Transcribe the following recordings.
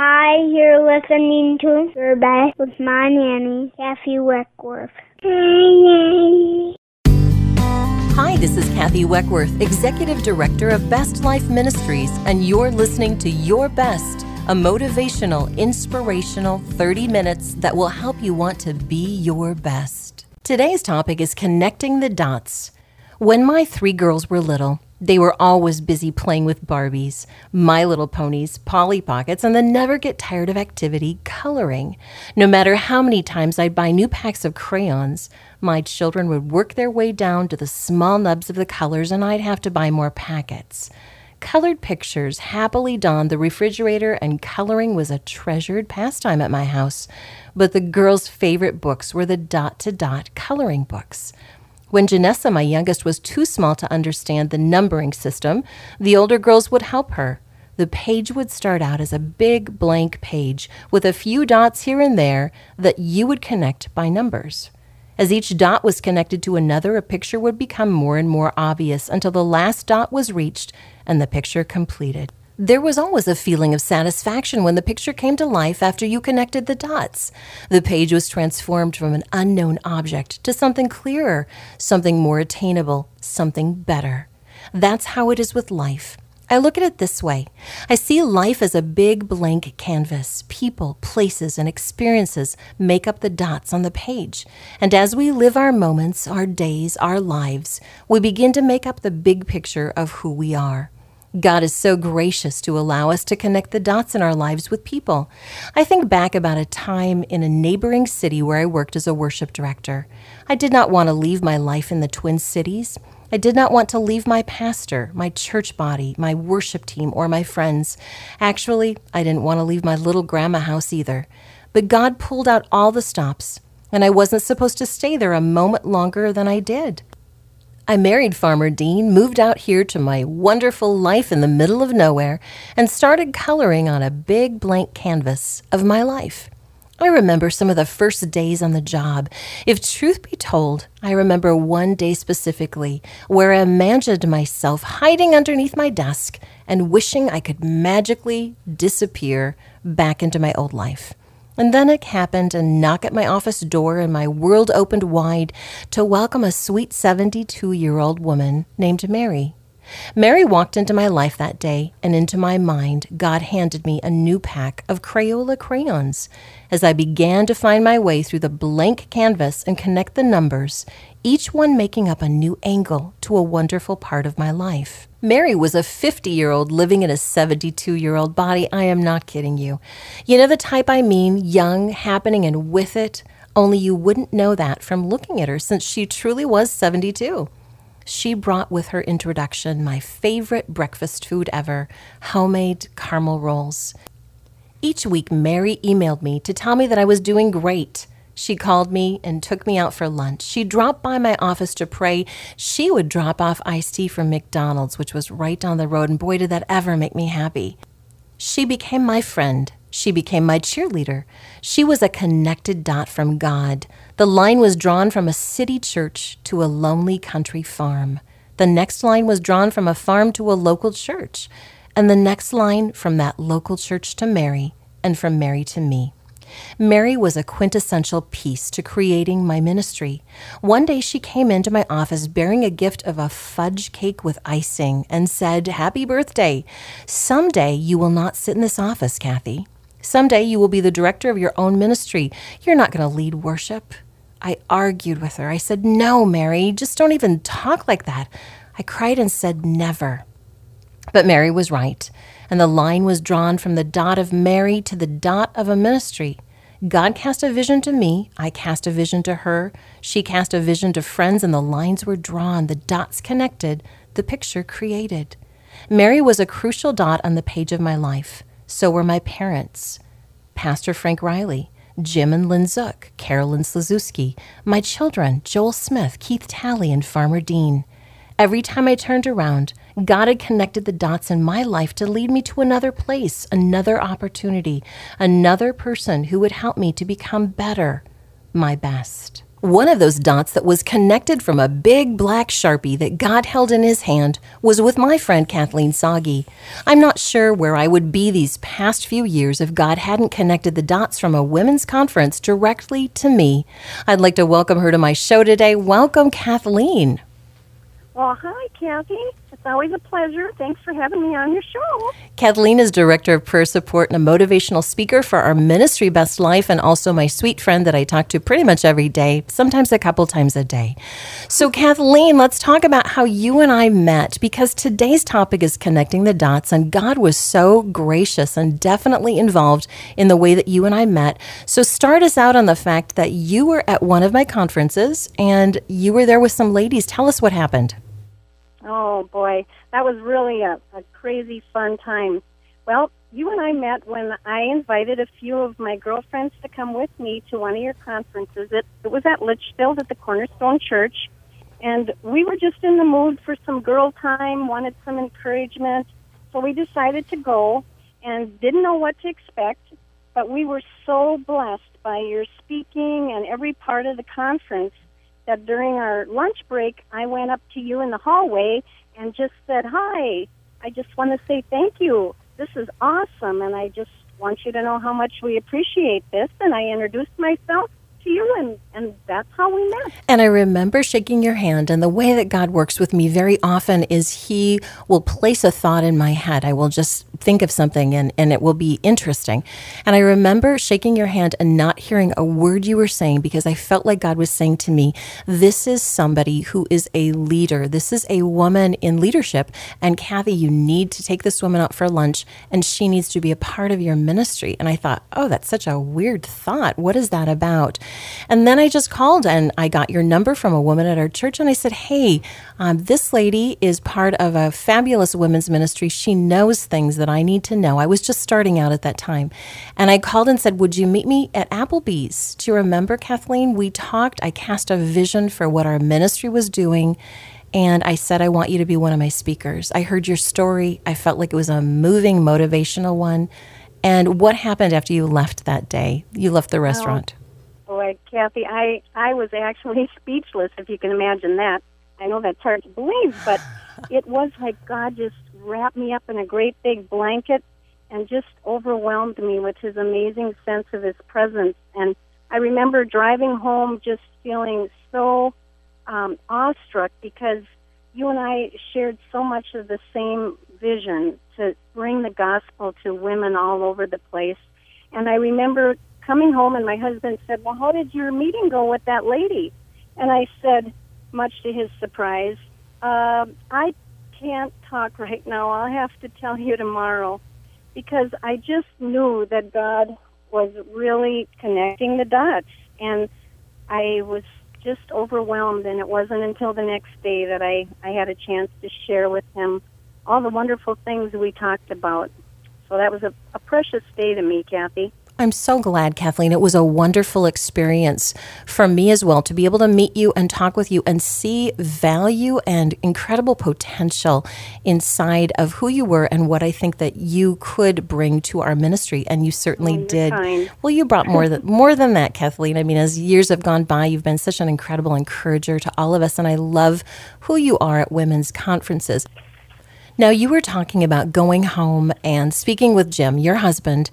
Hi, you're listening to Your Best with my nanny, Kathy Weckworth. Hi, nanny. Hi, this is Kathy Weckworth, Executive Director of Best Life Ministries, and you're listening to Your Best, a motivational, inspirational 30 minutes that will help you want to be your best. Today's topic is connecting the dots. When my three girls were little, they were always busy playing with Barbies, My Little Ponies, Polly Pockets, and the never get tired of activity, coloring. No matter how many times I'd buy new packs of crayons, my children would work their way down to the small nubs of the colors, and I'd have to buy more packets. Colored pictures happily donned the refrigerator, and coloring was a treasured pastime at my house. But the girls' favorite books were the dot to dot coloring books. When Janessa, my youngest, was too small to understand the numbering system, the older girls would help her. The page would start out as a big blank page with a few dots here and there that you would connect by numbers. As each dot was connected to another, a picture would become more and more obvious until the last dot was reached and the picture completed. There was always a feeling of satisfaction when the picture came to life after you connected the dots. The page was transformed from an unknown object to something clearer, something more attainable, something better. That's how it is with life. I look at it this way I see life as a big blank canvas. People, places, and experiences make up the dots on the page. And as we live our moments, our days, our lives, we begin to make up the big picture of who we are. God is so gracious to allow us to connect the dots in our lives with people. I think back about a time in a neighboring city where I worked as a worship director. I did not want to leave my life in the Twin Cities. I did not want to leave my pastor, my church body, my worship team, or my friends. Actually, I didn't want to leave my little grandma house either. But God pulled out all the stops, and I wasn't supposed to stay there a moment longer than I did. I married Farmer Dean, moved out here to my wonderful life in the middle of nowhere, and started coloring on a big blank canvas of my life. I remember some of the first days on the job. If truth be told, I remember one day specifically where I imagined myself hiding underneath my desk and wishing I could magically disappear back into my old life. And then it happened a knock at my office door, and my world opened wide to welcome a sweet 72 year old woman named Mary. Mary walked into my life that day, and into my mind, God handed me a new pack of Crayola crayons. As I began to find my way through the blank canvas and connect the numbers, each one making up a new angle to a wonderful part of my life. Mary was a 50 year old living in a 72 year old body. I am not kidding you. You know the type I mean young, happening, and with it? Only you wouldn't know that from looking at her since she truly was 72 she brought with her introduction my favorite breakfast food ever homemade caramel rolls. Each week, Mary emailed me to tell me that I was doing great. She called me and took me out for lunch. She dropped by my office to pray. She would drop off iced tea from McDonald's, which was right down the road, and boy, did that ever make me happy. She became my friend. She became my cheerleader. She was a connected dot from God. The line was drawn from a city church to a lonely country farm. The next line was drawn from a farm to a local church. And the next line from that local church to Mary, and from Mary to me. Mary was a quintessential piece to creating my ministry. One day she came into my office bearing a gift of a fudge cake with icing and said, Happy birthday. Someday you will not sit in this office, Kathy. Someday you will be the director of your own ministry. You're not going to lead worship. I argued with her. I said, No, Mary, just don't even talk like that. I cried and said, Never. But Mary was right, and the line was drawn from the dot of Mary to the dot of a ministry. God cast a vision to me, I cast a vision to her, she cast a vision to friends, and the lines were drawn, the dots connected, the picture created. Mary was a crucial dot on the page of my life. So were my parents. Pastor Frank Riley, Jim and Lynn Zook, Carolyn Slazewski, my children, Joel Smith, Keith Talley, and Farmer Dean. Every time I turned around, God had connected the dots in my life to lead me to another place, another opportunity, another person who would help me to become better, my best. One of those dots that was connected from a big black sharpie that God held in his hand was with my friend Kathleen Sagi. I'm not sure where I would be these past few years if God hadn't connected the dots from a women's conference directly to me. I'd like to welcome her to my show today. Welcome, Kathleen. Well, hi, Kathy. It's always a pleasure. Thanks for having me on your show. Kathleen is Director of Prayer Support and a motivational speaker for our ministry, Best Life, and also my sweet friend that I talk to pretty much every day, sometimes a couple times a day. So, Kathleen, let's talk about how you and I met because today's topic is connecting the dots, and God was so gracious and definitely involved in the way that you and I met. So, start us out on the fact that you were at one of my conferences and you were there with some ladies. Tell us what happened. Oh boy, that was really a, a crazy fun time. Well, you and I met when I invited a few of my girlfriends to come with me to one of your conferences. It, it was at Litchfield at the Cornerstone Church, and we were just in the mood for some girl time, wanted some encouragement, so we decided to go and didn't know what to expect, but we were so blessed by your speaking and every part of the conference that during our lunch break, I went up to you in the hallway and just said, Hi, I just want to say thank you. This is awesome. And I just want you to know how much we appreciate this. And I introduced myself you, and, and that's how we met. And I remember shaking your hand. And the way that God works with me very often is He will place a thought in my head. I will just think of something and, and it will be interesting. And I remember shaking your hand and not hearing a word you were saying because I felt like God was saying to me, This is somebody who is a leader. This is a woman in leadership. And Kathy, you need to take this woman out for lunch and she needs to be a part of your ministry. And I thought, Oh, that's such a weird thought. What is that about? And then I just called and I got your number from a woman at our church and I said, Hey, um, this lady is part of a fabulous women's ministry. She knows things that I need to know. I was just starting out at that time. And I called and said, Would you meet me at Applebee's? Do you remember, Kathleen? We talked. I cast a vision for what our ministry was doing. And I said, I want you to be one of my speakers. I heard your story. I felt like it was a moving, motivational one. And what happened after you left that day? You left the restaurant. Oh, boy, Kathy, I, I was actually speechless, if you can imagine that. I know that's hard to believe, but it was like God just wrapped me up in a great big blanket and just overwhelmed me with his amazing sense of his presence. And I remember driving home just feeling so um, awestruck because you and I shared so much of the same vision to bring the gospel to women all over the place. And I remember coming home and my husband said, Well, how did your meeting go with that lady? And I said, much to his surprise, uh, I can't talk right now. I'll have to tell you tomorrow because I just knew that God was really connecting the dots. And I was just overwhelmed. And it wasn't until the next day that I, I had a chance to share with him all the wonderful things we talked about. So that was a, a precious day to me, Kathy. I'm so glad, Kathleen. It was a wonderful experience for me as well to be able to meet you and talk with you and see value and incredible potential inside of who you were and what I think that you could bring to our ministry. And you certainly oh, did. Kind. Well, you brought more than more than that, Kathleen. I mean, as years have gone by, you've been such an incredible encourager to all of us, and I love who you are at women's conferences. Now, you were talking about going home and speaking with Jim, your husband,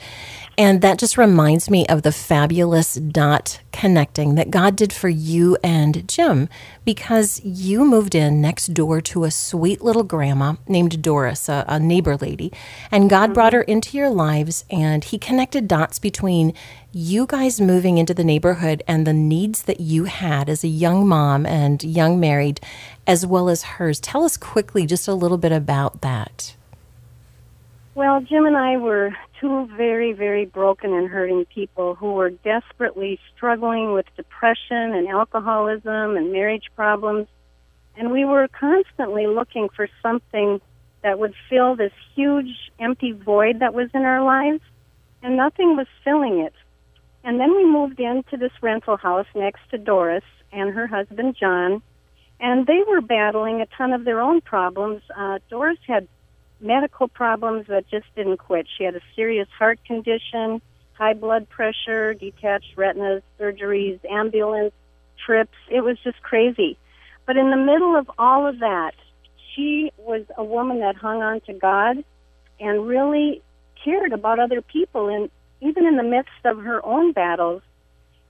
and that just reminds me of the fabulous dot connecting that God did for you and Jim because you moved in next door to a sweet little grandma named Doris, a, a neighbor lady. And God brought her into your lives and He connected dots between you guys moving into the neighborhood and the needs that you had as a young mom and young married, as well as hers. Tell us quickly just a little bit about that. Well, Jim and I were two very, very broken and hurting people who were desperately struggling with depression and alcoholism and marriage problems. And we were constantly looking for something that would fill this huge empty void that was in our lives, and nothing was filling it. And then we moved into this rental house next to Doris and her husband John, and they were battling a ton of their own problems. Uh, Doris had medical problems that just didn't quit. She had a serious heart condition, high blood pressure, detached retinas, surgeries, ambulance, trips. It was just crazy. But in the middle of all of that, she was a woman that hung on to God and really cared about other people and even in the midst of her own battles.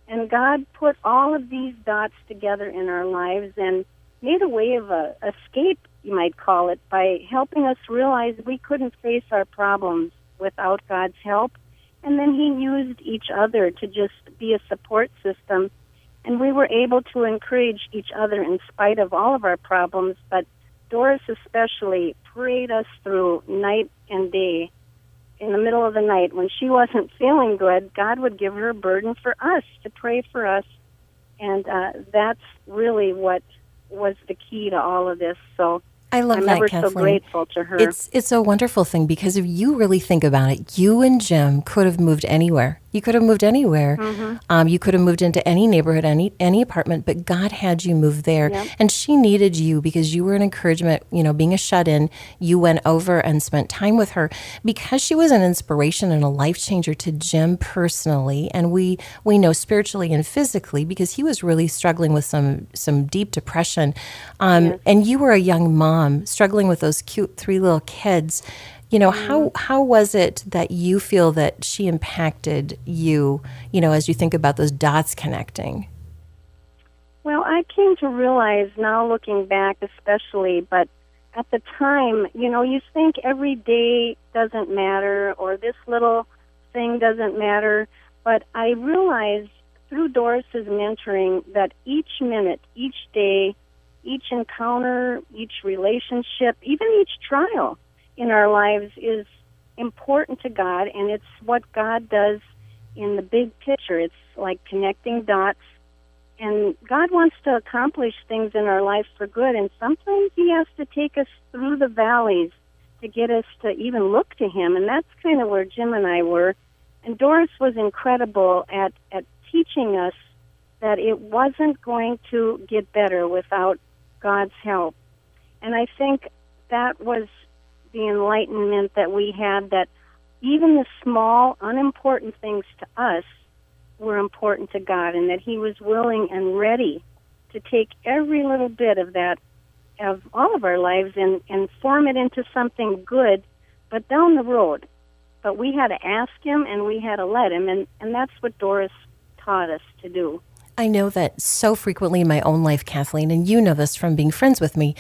And God put all of these dots together in our lives and made a way of a escape, you might call it, by helping us realize we couldn't face our problems without God's help. And then He used each other to just be a support system. And we were able to encourage each other in spite of all of our problems. But Doris especially prayed us through night and day. In the middle of the night, when she wasn't feeling good, God would give her a burden for us to pray for us. And uh, that's really what was the key to all of this. So I love I'm that, ever Kathleen. so grateful to her. It's it's a wonderful thing because if you really think about it, you and Jim could have moved anywhere. You could have moved anywhere. Mm-hmm. Um, you could have moved into any neighborhood, any any apartment, but God had you move there, Yep. and she needed you because you were an encouragement. You know, being a shut in, you went over and spent time with her because she was an inspiration and a life changer to Jim personally, and we we know spiritually and physically because he was really struggling with some some deep depression, um, and you were a young mom struggling with those cute three little kids. You know how mm. how was it that you feel that she impacted you? You know, as you think about those dots connecting. Well, I came to realize now, looking back, especially, but at the time, you know, you think every day doesn't matter or this little thing doesn't matter, but I realized through Doris's mentoring that each minute, each day, each encounter, each relationship, even each trial in our lives is important to God, and it's what God does in the big picture. It's like connecting dots and God wants to accomplish things in our life for good, and sometimes He has to take us through the valleys to get us to even look to Him, and that's kind of where Jim and I were. And Doris was incredible at at teaching us that it wasn't going to get better without God's help, and I think that was the enlightenment that we had that even the small, unimportant things to us were important to God and that He was willing and ready to take every little bit of that, of all of our lives, and, and form it into something good, but down the road. But we had to ask Him and we had to let Him, and, and that's what Doris taught us to do. I know that so frequently in my own life, Kathleen, and you know this from being friends with me,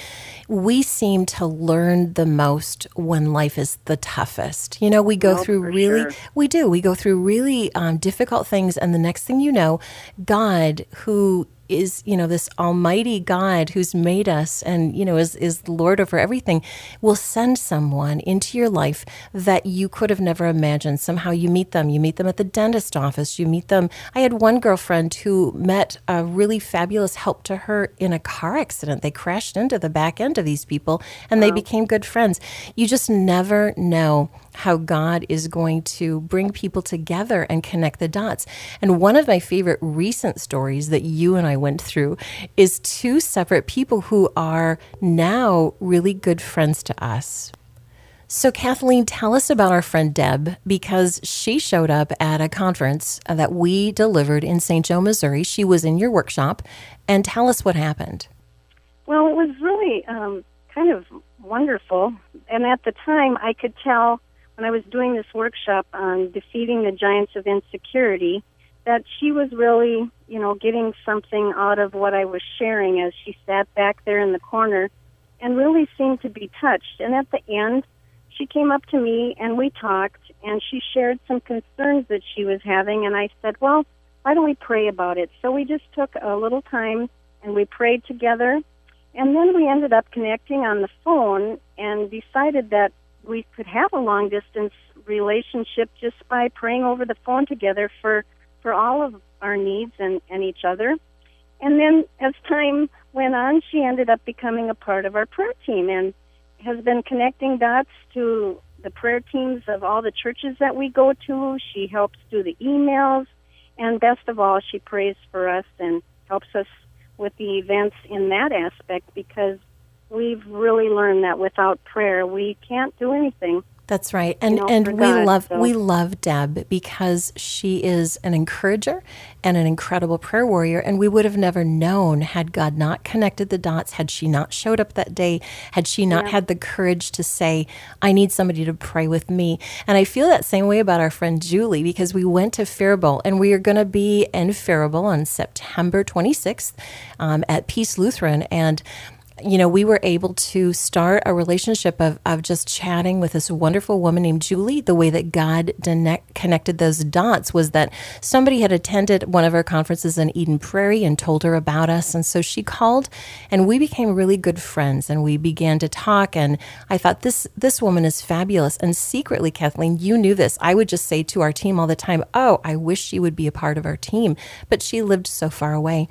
we seem to learn the most when life is the toughest. You know, we go Oh, through really, sure. we do, we go through really um, difficult things, and the next thing you know, God, who is you know this almighty god who's made us and you know is is the lord over everything will send someone into your life that you could have never imagined. Somehow you meet them. You meet them at the dentist office. You meet them. I had one girlfriend who met a really fabulous help to her in a car accident. They crashed into the back end of these people and they became good friends. You just never know how God is going to bring people together and connect the dots. And one of my favorite recent stories that you and I went through is two separate people who are now really good friends to us. So, Kathleen, tell us about our friend Deb because she showed up at a conference that we delivered in St. Joe, Missouri. She was in your workshop. And tell us what happened. Well, it was really um, kind of wonderful. And at the time, I could tell when I was doing this workshop on defeating the giants of insecurity that she was really, you know, getting something out of what I was sharing as she sat back there in the corner and really seemed to be touched. And at the end, she came up to me and we talked and she shared some concerns that she was having and I said, "Well, why don't we pray about it?" So we just took a little time and we prayed together. And then we ended up connecting on the phone and decided that we could have a long distance relationship just by praying over the phone together for for all of our needs and and each other. And then as time went on, she ended up becoming a part of our prayer team and has been connecting dots to the prayer teams of all the churches that we go to. She helps do the emails and best of all, she prays for us and helps us with the events in that aspect because we've really learned that without prayer we can't do anything. That's right. And you know, and we God, love so- we love Deb because she is an encourager and an incredible prayer warrior and we would have never known had God not connected the dots, had she not showed up that day, had she not had the courage to say, I need somebody to pray with me. And I feel that same way about our friend Julie because we went to Faribault and we are going to be in Faribault on September 26th um, at Peace Lutheran and you know, we were able to start a relationship of, of just chatting with this wonderful woman named Julie. The way that God connected those dots was that somebody had attended one of our conferences in Eden Prairie and told her about us. And so she called and we became really good friends and we began to talk. And I thought, this, this woman is fabulous. And secretly, Kathleen, you knew this. I would just say to our team all the time, Oh, I wish she would be a part of our team. But she lived so far away.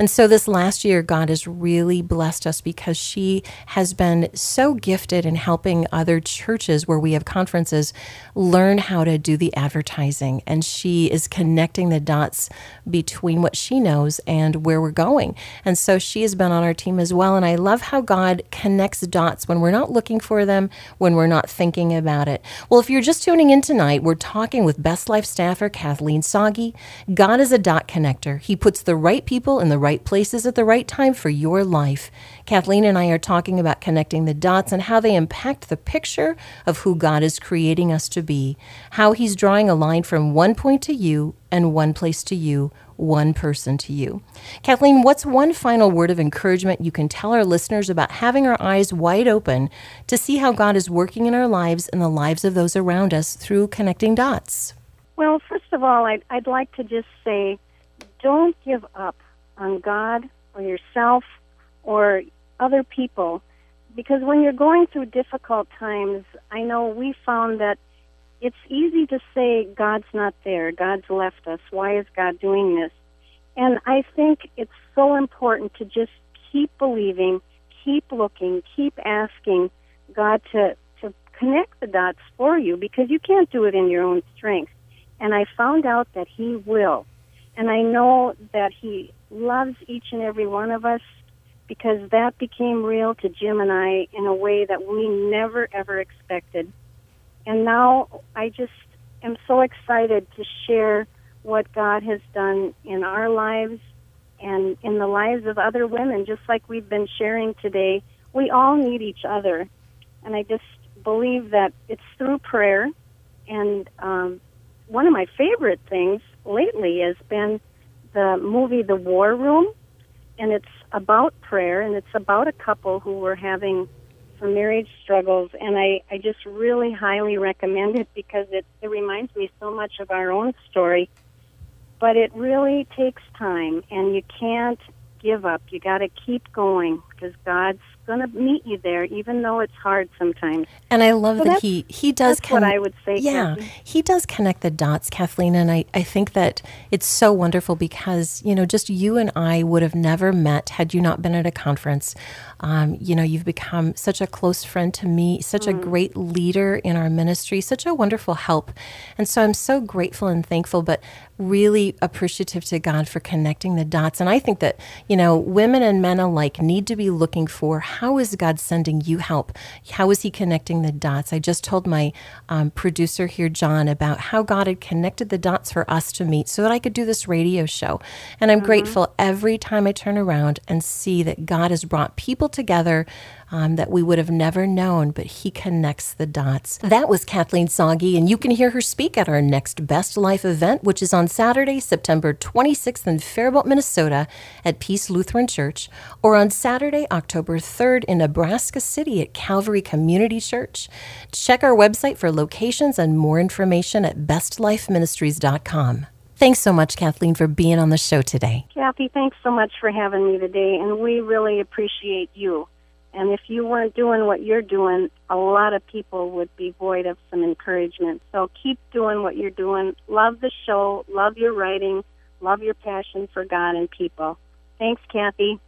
And so this last year, God has really blessed us because she has been so gifted in helping other churches where we have conferences learn how to do the advertising. And she is connecting the dots between what she knows and where we're going. And so she has been on our team as well. And I love how God connects dots when we're not looking for them, when we're not thinking about it. Well, if you're just tuning in tonight, we're talking with Best Life staffer Kathleen Sagi. God is a dot connector. He puts the right people in the right places at the right time for your life. Kathleen and I are talking about connecting the dots and how they impact the picture of who God is creating us to be, how He's drawing a line from one point to you and one place to you, one person to you. Kathleen, what's one final word of encouragement you can tell our listeners about having our eyes wide open to see how God is working in our lives and the lives of those around us through connecting dots? Well, first of all, I'd, I'd like to just say don't give up on God or yourself or other people because when you're going through difficult times, I know we found that it's easy to say God's not there, God's left us, why is God doing this? And I think it's so important to just keep believing, keep looking, keep asking God to, to connect the dots for you because you can't do it in your own strength. And I found out that He will. And I know that He loves each and every one of us because that became real to Jim and I in a way that we never ever expected. And now I just am so excited to share what God has done in our lives and in the lives of other women, just like we've been sharing today. We all need each other. And I just believe that it's through prayer. And um, one of my favorite things lately has been the movie The War Room. And it's about prayer, and it's about a couple who were having some marriage struggles. And I, I just really highly recommend it because it, it reminds me so much of our own story. But it really takes time, and you can't give up. You got to keep going because God's going to meet you there, even though it's hard sometimes. And I love So that he he does That's what I would say. Yeah, he does connect the dots, Kathleen, and I, I think that it's so wonderful because you know just you and I would have never met had you not been at a conference. Um, you know, you've become such a close friend to me, such a great leader in our ministry, such a wonderful help, and so I'm so grateful and thankful, but really appreciative to God for connecting the dots. And I think that you know women and men alike need to be looking for how is God sending you help? How is He connecting the dots? I just told my um, producer here, John, about how God had connected the dots for us to meet so that I could do this radio show. And I'm grateful every time I turn around and see that God has brought people together um, that we would have never known, but He connects the dots. That was Kathleen Sagi, and you can hear her speak at our next Best Life event, which is on Saturday, September 26th in Faribault, Minnesota at Peace Lutheran Church, or on Saturday, October 3rd in Nebraska City at Calvary Community Church. Check our website for locations and more information at bestlifeministries.com. Thanks so much, Kathleen, for being on the show today. Kathy, thanks so much for having me today, and we really appreciate you. And if you weren't doing what you're doing, a lot of people would be void of some encouragement. So keep doing what you're doing. Love the show, love your writing, love your passion for God and people. Thanks, Kathy.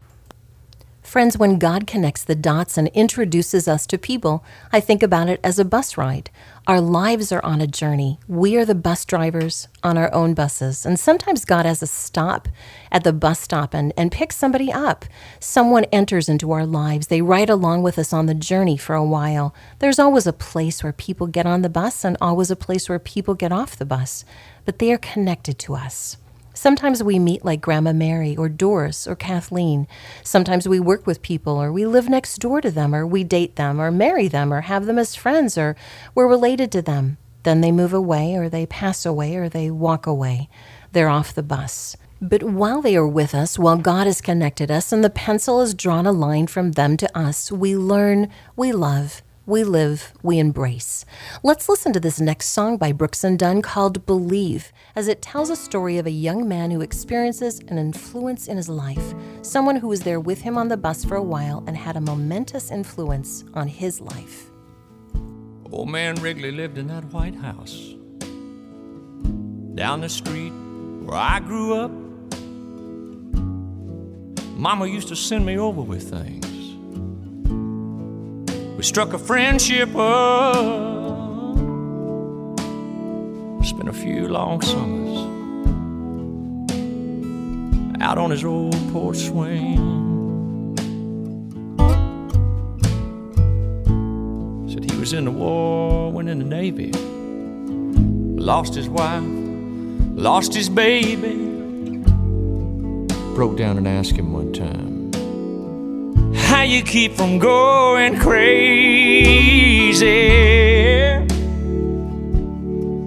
Friends, when God connects the dots and introduces us to people, I think about it as a bus ride. Our lives are on a journey. We are the bus drivers on our own buses. And sometimes God has a stop at the bus stop and, and picks somebody up. Someone enters into our lives. They ride along with us on the journey for a while. There's always a place where people get on the bus and always a place where people get off the bus, but they are connected to us. Sometimes we meet like Grandma Mary or Doris or Kathleen. Sometimes we work with people or we live next door to them or we date them or marry them or have them as friends or we're related to them. Then they move away or they pass away or they walk away. They're off the bus. But while they are with us, while God has connected us and the pencil has drawn a line from them to us, we learn, we love, we live, we embrace. Let's listen to this next song by Brooks and Dunn called Believe, as it tells a story of a young man who experiences an influence in his life, someone who was there with him on the bus for a while and had a momentous influence on his life. Old man Wrigley lived in that White House down the street where I grew up. Mama used to send me over with things. We struck a friendship up. Spent a few long summers out on his old porch swing. Said he was in the war, went in the Navy, lost his wife, lost his baby. Broke down and asked him one time how you keep from going crazy.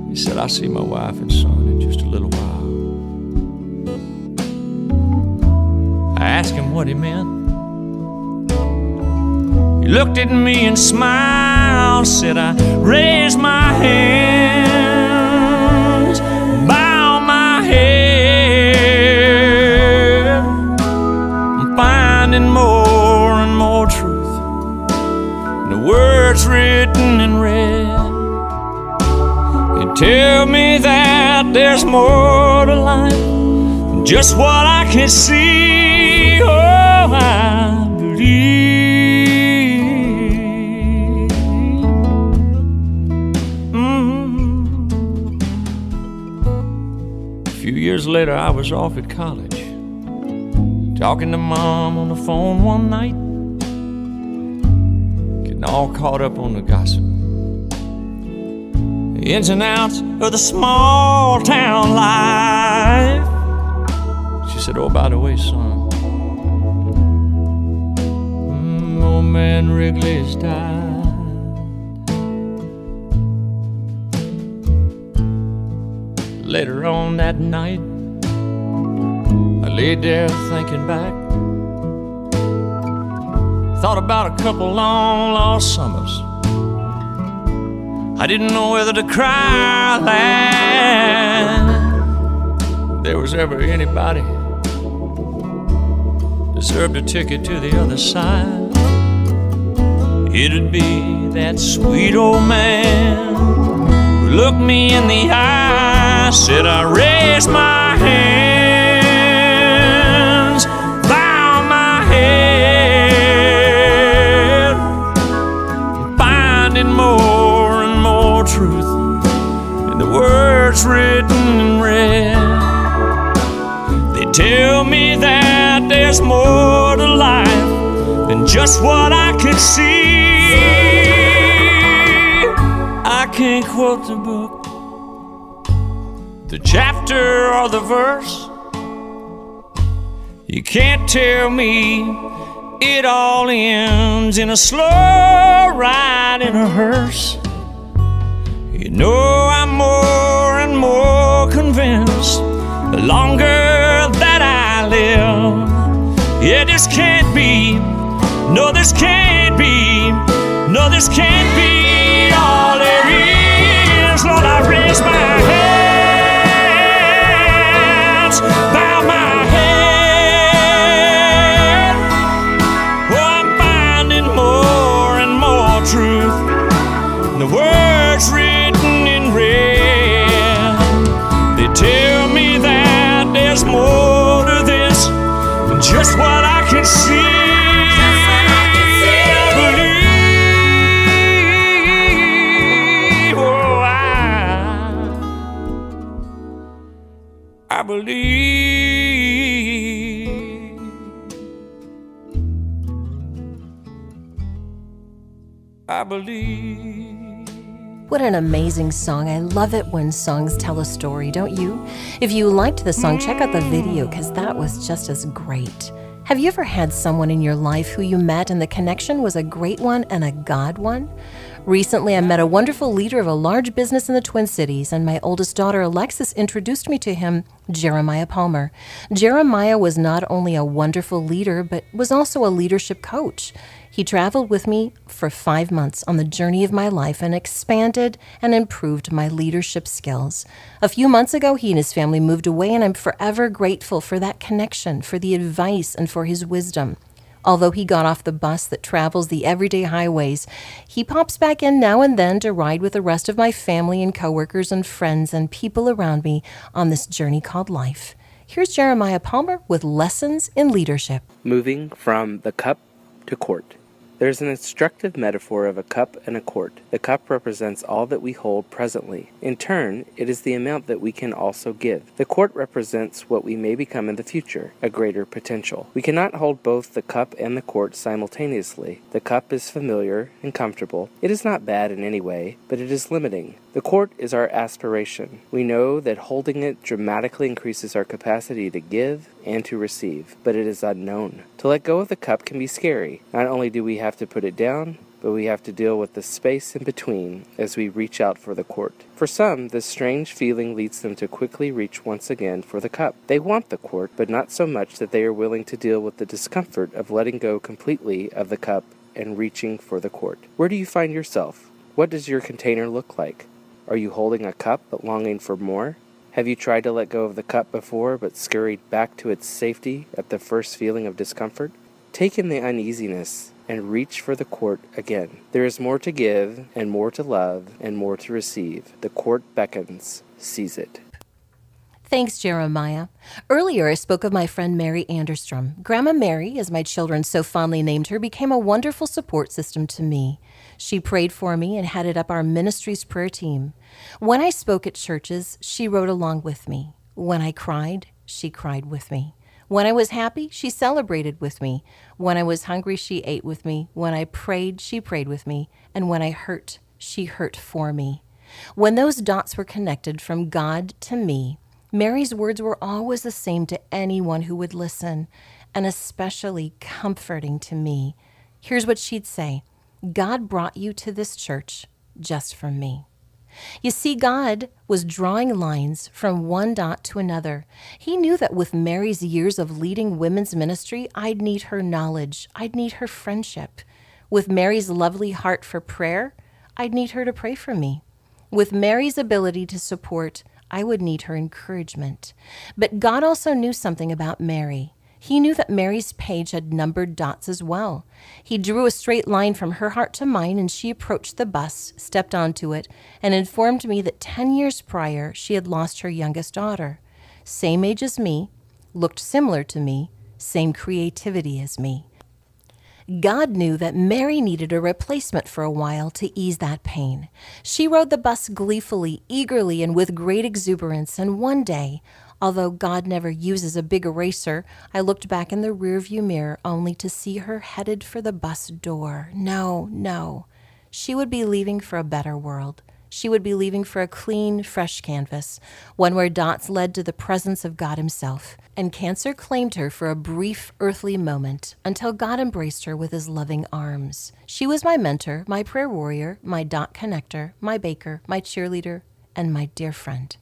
He said, I'll see my wife and son in just a little while. I asked him what he meant. He looked at me and smiled, said, I raised my hands, tell me that there's more to life than just what I can see. Oh, I believe. Mm-hmm. A few years later, I was off at college, talking to mom on the phone one night getting all caught up on the gossip. Ins and outs of the small town life. She said, Oh, by the way, son, mm, old man Wrigley's died. Later on that night, I laid there thinking back Thought about a couple long lost summers. I didn't know whether to cry or laugh. There was ever anybody deserved a ticket to the other side. It'd be that sweet old man who looked me in the eye, said I raised my hands, there's more to life than just what I can see. I can't quote the book, the chapter, or the verse. You can't tell me it all ends in a slow ride in a hearse. You know, I'm more and more convinced the longer that I live. Yeah, this can't be, no, this can't be, no, this can't be all there is. Lord, I raise my hand. What an amazing song. I love it when songs tell a story, don't you? If you liked the song, check out the video because that was just as great. Have you ever had someone in your life who you met and the connection was a great one and a God one? Recently, I met a wonderful leader of a large business in the Twin Cities, and my oldest daughter, Alexis, introduced me to him, Jeremiah Palmer. Jeremiah was not only a wonderful leader, but was also a leadership coach. He traveled with me for five months on the journey of my life and expanded and improved my leadership skills. A few months ago, he and his family moved away, and I'm forever grateful for that connection, for the advice, and for his wisdom. Although he got off the bus that travels the everyday highways, he pops back in now and then to ride with the rest of my family and coworkers and friends and people around me on this journey called life. Here's Jeremiah Palmer with Lessons in Leadership. Moving from the cup to court. There is an instructive metaphor of a cup and a quart. The cup represents all that we hold presently. In turn, it is the amount that we can also give. The quart represents what we may become in the future, a greater potential. We cannot hold both the cup and the quart simultaneously. The cup is familiar and comfortable. It is not bad in any way, but it is limiting. The quart is our aspiration. We know that holding it dramatically increases our capacity to give and to receive, but it is unknown. To let go of the cup can be scary. Not only do we have to put it down, but we have to deal with the space in between as we reach out for the quart. For some, this strange feeling leads them to quickly reach once again for the cup. They want the quart, but not so much that they are willing to deal with the discomfort of letting go completely of the cup and reaching for the quart. Where do you find yourself? What does your container look like? Are you holding a cup but longing for more? Have you tried to let go of the cup before but scurried back to its safety at the first feeling of discomfort? Take in the uneasiness and reach for the quart again. There is more to give, and more to love, and more to receive. The quart beckons, seize it. Thanks, Jeremiah. Earlier, I spoke of my friend Mary Anderstrom. Grandma Mary, as my children so fondly named her, became a wonderful support system to me. She prayed for me and headed up our ministry's prayer team. When I spoke at churches, she rode along with me. When I cried, she cried with me. When I was happy, she celebrated with me. When I was hungry, she ate with me. When I prayed, she prayed with me. And when I hurt, she hurt for me. When those dots were connected from God to me, Mary's words were always the same to anyone who would listen, and especially comforting to me. Here's what she'd say God brought you to this church just for me. You see, God was drawing lines from one dot to another. He knew that with Mary's years of leading women's ministry, I'd need her knowledge, I'd need her friendship. With Mary's lovely heart for prayer, I'd need her to pray for me. With Mary's ability to support, I would need her encouragement. But God also knew something about Mary. He knew that Mary's page had numbered dots as well. He drew a straight line from her heart to mine, and she approached the bus, stepped onto it, and informed me that 10 years prior she had lost her youngest daughter. Same age as me, looked similar to me, same creativity as me. God knew that Mary needed a replacement for a while to ease that pain. She rode the bus gleefully, eagerly, and with great exuberance, and one day, Although God never uses a big eraser, I looked back in the rearview mirror only to see her headed for the bus door. No, no. She would be leaving for a better world. She would be leaving for a clean, fresh canvas, one where dots led to the presence of God Himself. And cancer claimed her for a brief earthly moment until God embraced her with His loving arms. She was my mentor, my prayer warrior, my dot connector, my baker, my cheerleader, and my dear friend.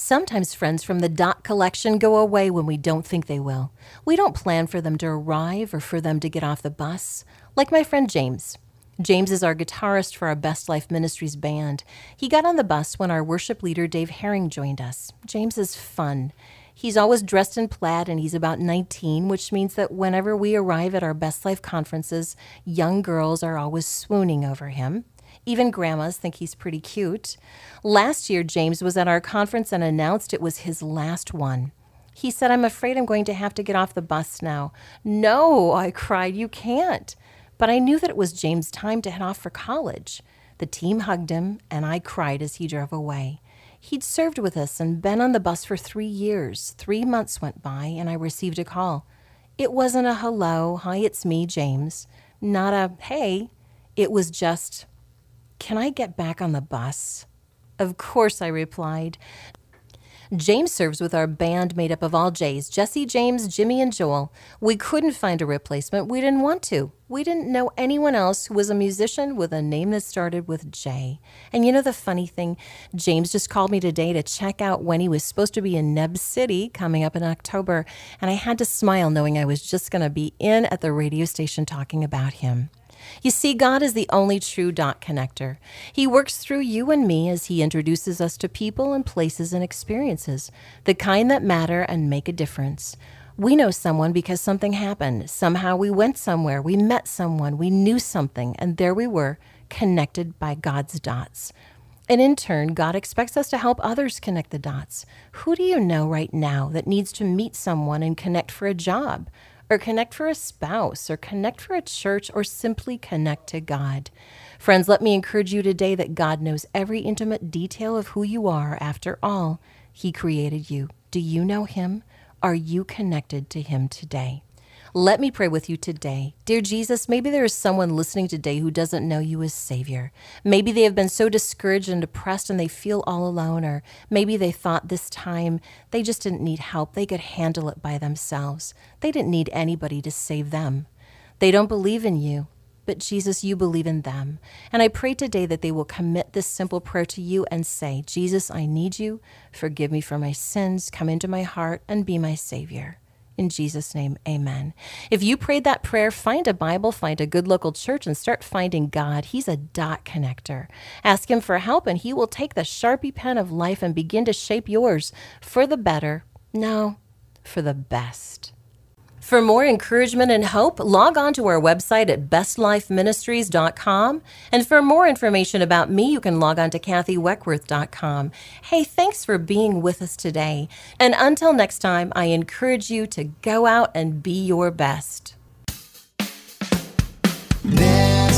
Sometimes friends from the dot collection go away when we don't think they will. We don't plan for them to arrive or for them to get off the bus. Like my friend James. James is our guitarist for our Best Life Ministries band. He got on the bus when our worship leader Dave Herring joined us. James is fun. He's always dressed in plaid and he's about 19, which means that whenever we arrive at our Best Life conferences, young girls are always swooning over him. Even grandmas think he's pretty cute. Last year, James was at our conference and announced it was his last one. He said, I'm afraid I'm going to have to get off the bus now. No, I cried, you can't. But I knew that it was James' time to head off for college. The team hugged him, and I cried as he drove away. He'd served with us and been on the bus for three years. Three months went by, and I received a call. It wasn't a hello, hi, it's me, James. Not a hey. It was just, can I get back on the bus? Of course, I replied. James serves with our band made up of all J's Jesse, James, Jimmy, and Joel. We couldn't find a replacement. We didn't want to. We didn't know anyone else who was a musician with a name that started with J. And you know the funny thing? James just called me today to check out when he was supposed to be in Neb City coming up in October. And I had to smile knowing I was just going to be in at the radio station talking about him. You see, God is the only true dot connector. He works through you and me as He introduces us to people and places and experiences, the kind that matter and make a difference. We know someone because something happened. Somehow we went somewhere, we met someone, we knew something, and there we were, connected by God's dots. And in turn, God expects us to help others connect the dots. Who do you know right now that needs to meet someone and connect for a job? Or connect for a spouse, or connect for a church, or simply connect to God. Friends, let me encourage you today that God knows every intimate detail of who you are. After all, He created you. Do you know Him? Are you connected to Him today? Let me pray with you today. Dear Jesus, maybe there is someone listening today who doesn't know you as Savior. Maybe they have been so discouraged and depressed and they feel all alone, or maybe they thought this time they just didn't need help. They could handle it by themselves. They didn't need anybody to save them. They don't believe in you, but Jesus, you believe in them. And I pray today that they will commit this simple prayer to you and say, Jesus, I need you. Forgive me for my sins. Come into my heart and be my Savior. In Jesus' name, amen. If you prayed that prayer, find a Bible, find a good local church, and start finding God. He's a dot connector. Ask Him for help, and He will take the Sharpie pen of life and begin to shape yours for the better. No, for the best. For more encouragement and hope, log on to our website at bestlifeministries.com. And for more information about me, you can log on to kathyweckworth.com. Hey, thanks for being with us today. And until next time, I encourage you to go out and be your best. There